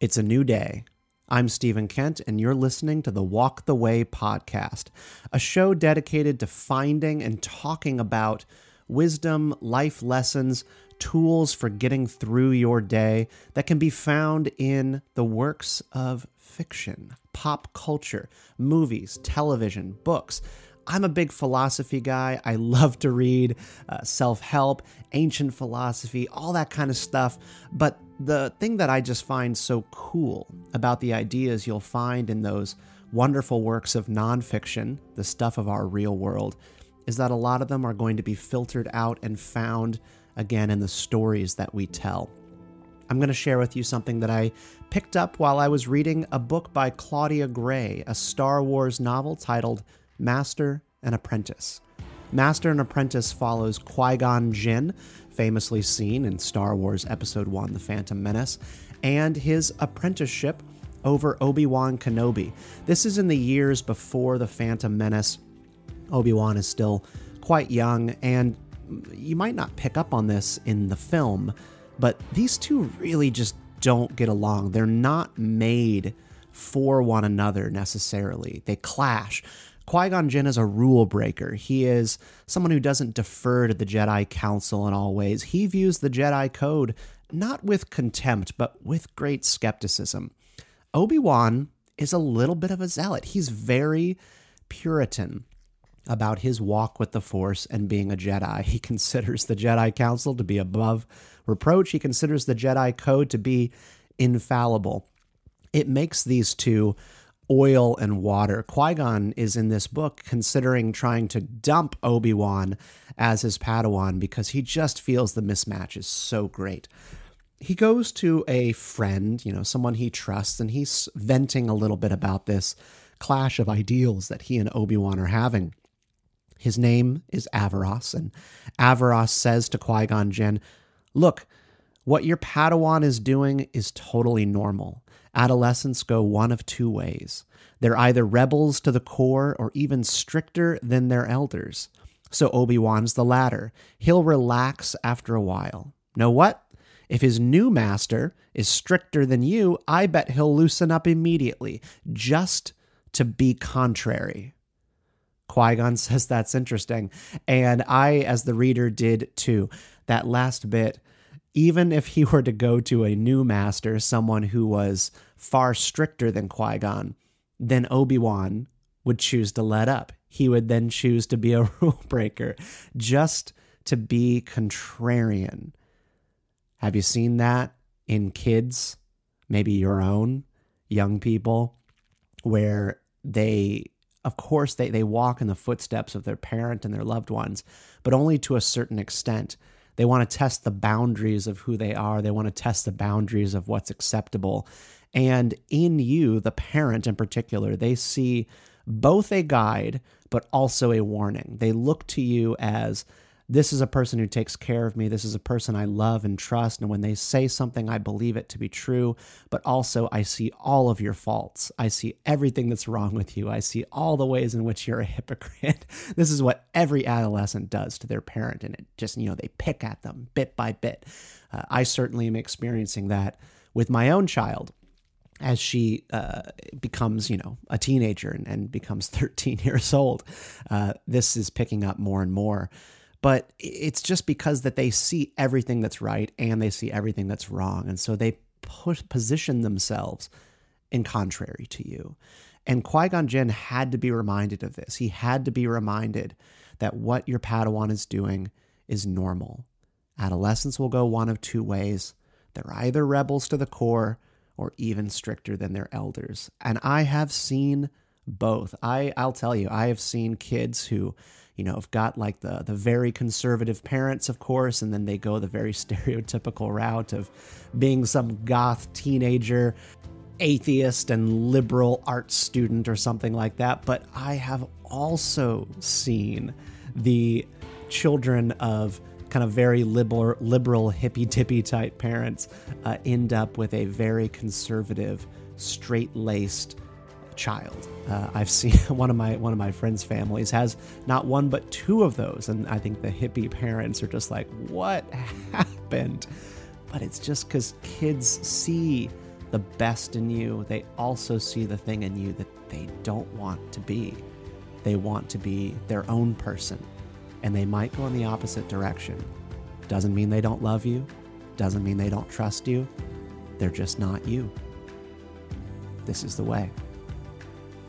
It's a new day. I'm Stephen Kent, and you're listening to the Walk the Way podcast, a show dedicated to finding and talking about wisdom, life lessons, tools for getting through your day that can be found in the works of fiction, pop culture, movies, television, books. I'm a big philosophy guy. I love to read uh, self help, ancient philosophy, all that kind of stuff. But the thing that I just find so cool about the ideas you'll find in those wonderful works of nonfiction, the stuff of our real world, is that a lot of them are going to be filtered out and found again in the stories that we tell. I'm going to share with you something that I picked up while I was reading a book by Claudia Gray, a Star Wars novel titled Master and Apprentice. Master and Apprentice follows Qui Gon Jinn, famously seen in Star Wars Episode 1 The Phantom Menace, and his apprenticeship over Obi Wan Kenobi. This is in the years before The Phantom Menace. Obi Wan is still quite young, and you might not pick up on this in the film, but these two really just don't get along. They're not made for one another necessarily, they clash. Qui Gon Jinn is a rule breaker. He is someone who doesn't defer to the Jedi Council in all ways. He views the Jedi Code not with contempt, but with great skepticism. Obi Wan is a little bit of a zealot. He's very Puritan about his walk with the Force and being a Jedi. He considers the Jedi Council to be above reproach, he considers the Jedi Code to be infallible. It makes these two oil and water. Qui Gon is in this book considering trying to dump Obi Wan as his Padawan because he just feels the mismatch is so great. He goes to a friend, you know, someone he trusts, and he's venting a little bit about this clash of ideals that he and Obi Wan are having. His name is Averross, and Averross says to Qui Gon Jinn, Look, what your Padawan is doing is totally normal adolescents go one of two ways. They're either rebels to the core or even stricter than their elders. So Obi Wan's the latter. He'll relax after a while. Know what? If his new master is stricter than you, I bet he'll loosen up immediately, just to be contrary. Qui Gon says that's interesting. And I, as the reader, did too. That last bit even if he were to go to a new master, someone who was far stricter than Qui Gon, then Obi Wan would choose to let up. He would then choose to be a rule breaker just to be contrarian. Have you seen that in kids, maybe your own young people, where they, of course, they, they walk in the footsteps of their parent and their loved ones, but only to a certain extent. They want to test the boundaries of who they are. They want to test the boundaries of what's acceptable. And in you, the parent in particular, they see both a guide, but also a warning. They look to you as this is a person who takes care of me. This is a person I love and trust. And when they say something, I believe it to be true. But also, I see all of your faults. I see everything that's wrong with you. I see all the ways in which you're a hypocrite. this is what every adolescent does to their parent. And it just, you know, they pick at them bit by bit. Uh, I certainly am experiencing that with my own child as she uh, becomes, you know, a teenager and, and becomes 13 years old. Uh, this is picking up more and more but it's just because that they see everything that's right and they see everything that's wrong. And so they push, position themselves in contrary to you. And qui-gon jinn had to be reminded of this. He had to be reminded that what your padawan is doing is normal. Adolescents will go one of two ways. They're either rebels to the core or even stricter than their elders. And i have seen both. I i'll tell you i have seen kids who you know, have got like the the very conservative parents, of course, and then they go the very stereotypical route of being some goth teenager, atheist and liberal arts student or something like that. But I have also seen the children of kind of very liberal, liberal hippy dippy type parents uh, end up with a very conservative, straight laced child. Uh, I've seen one of my one of my friends' families has not one but two of those, and I think the hippie parents are just like, "What happened?" But it's just because kids see the best in you, they also see the thing in you that they don't want to be. They want to be their own person, and they might go in the opposite direction. Doesn't mean they don't love you, doesn't mean they don't trust you. They're just not you. This is the way.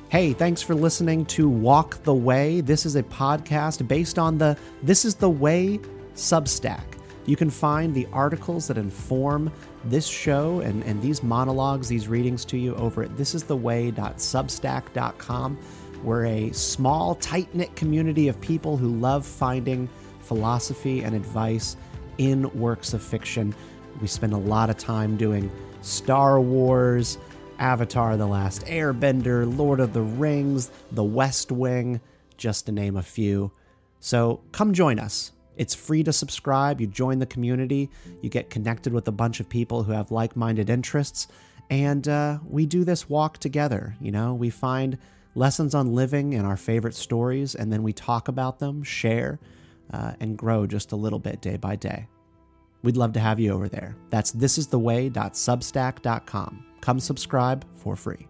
Hey, thanks for listening to Walk the Way. This is a podcast based on the This is the Way Substack. You can find the articles that inform this show and, and these monologues, these readings to you over at thisistheway.substack.com. We're a small, tight knit community of people who love finding philosophy and advice in works of fiction. We spend a lot of time doing Star Wars, Avatar The Last Airbender, Lord of the Rings, The West Wing, just to name a few. So come join us. It's free to subscribe. You join the community, you get connected with a bunch of people who have like minded interests, and uh, we do this walk together. You know, we find lessons on living in our favorite stories, and then we talk about them, share, uh, and grow just a little bit day by day. We'd love to have you over there. That's thisistheway.substack.com. Come subscribe for free.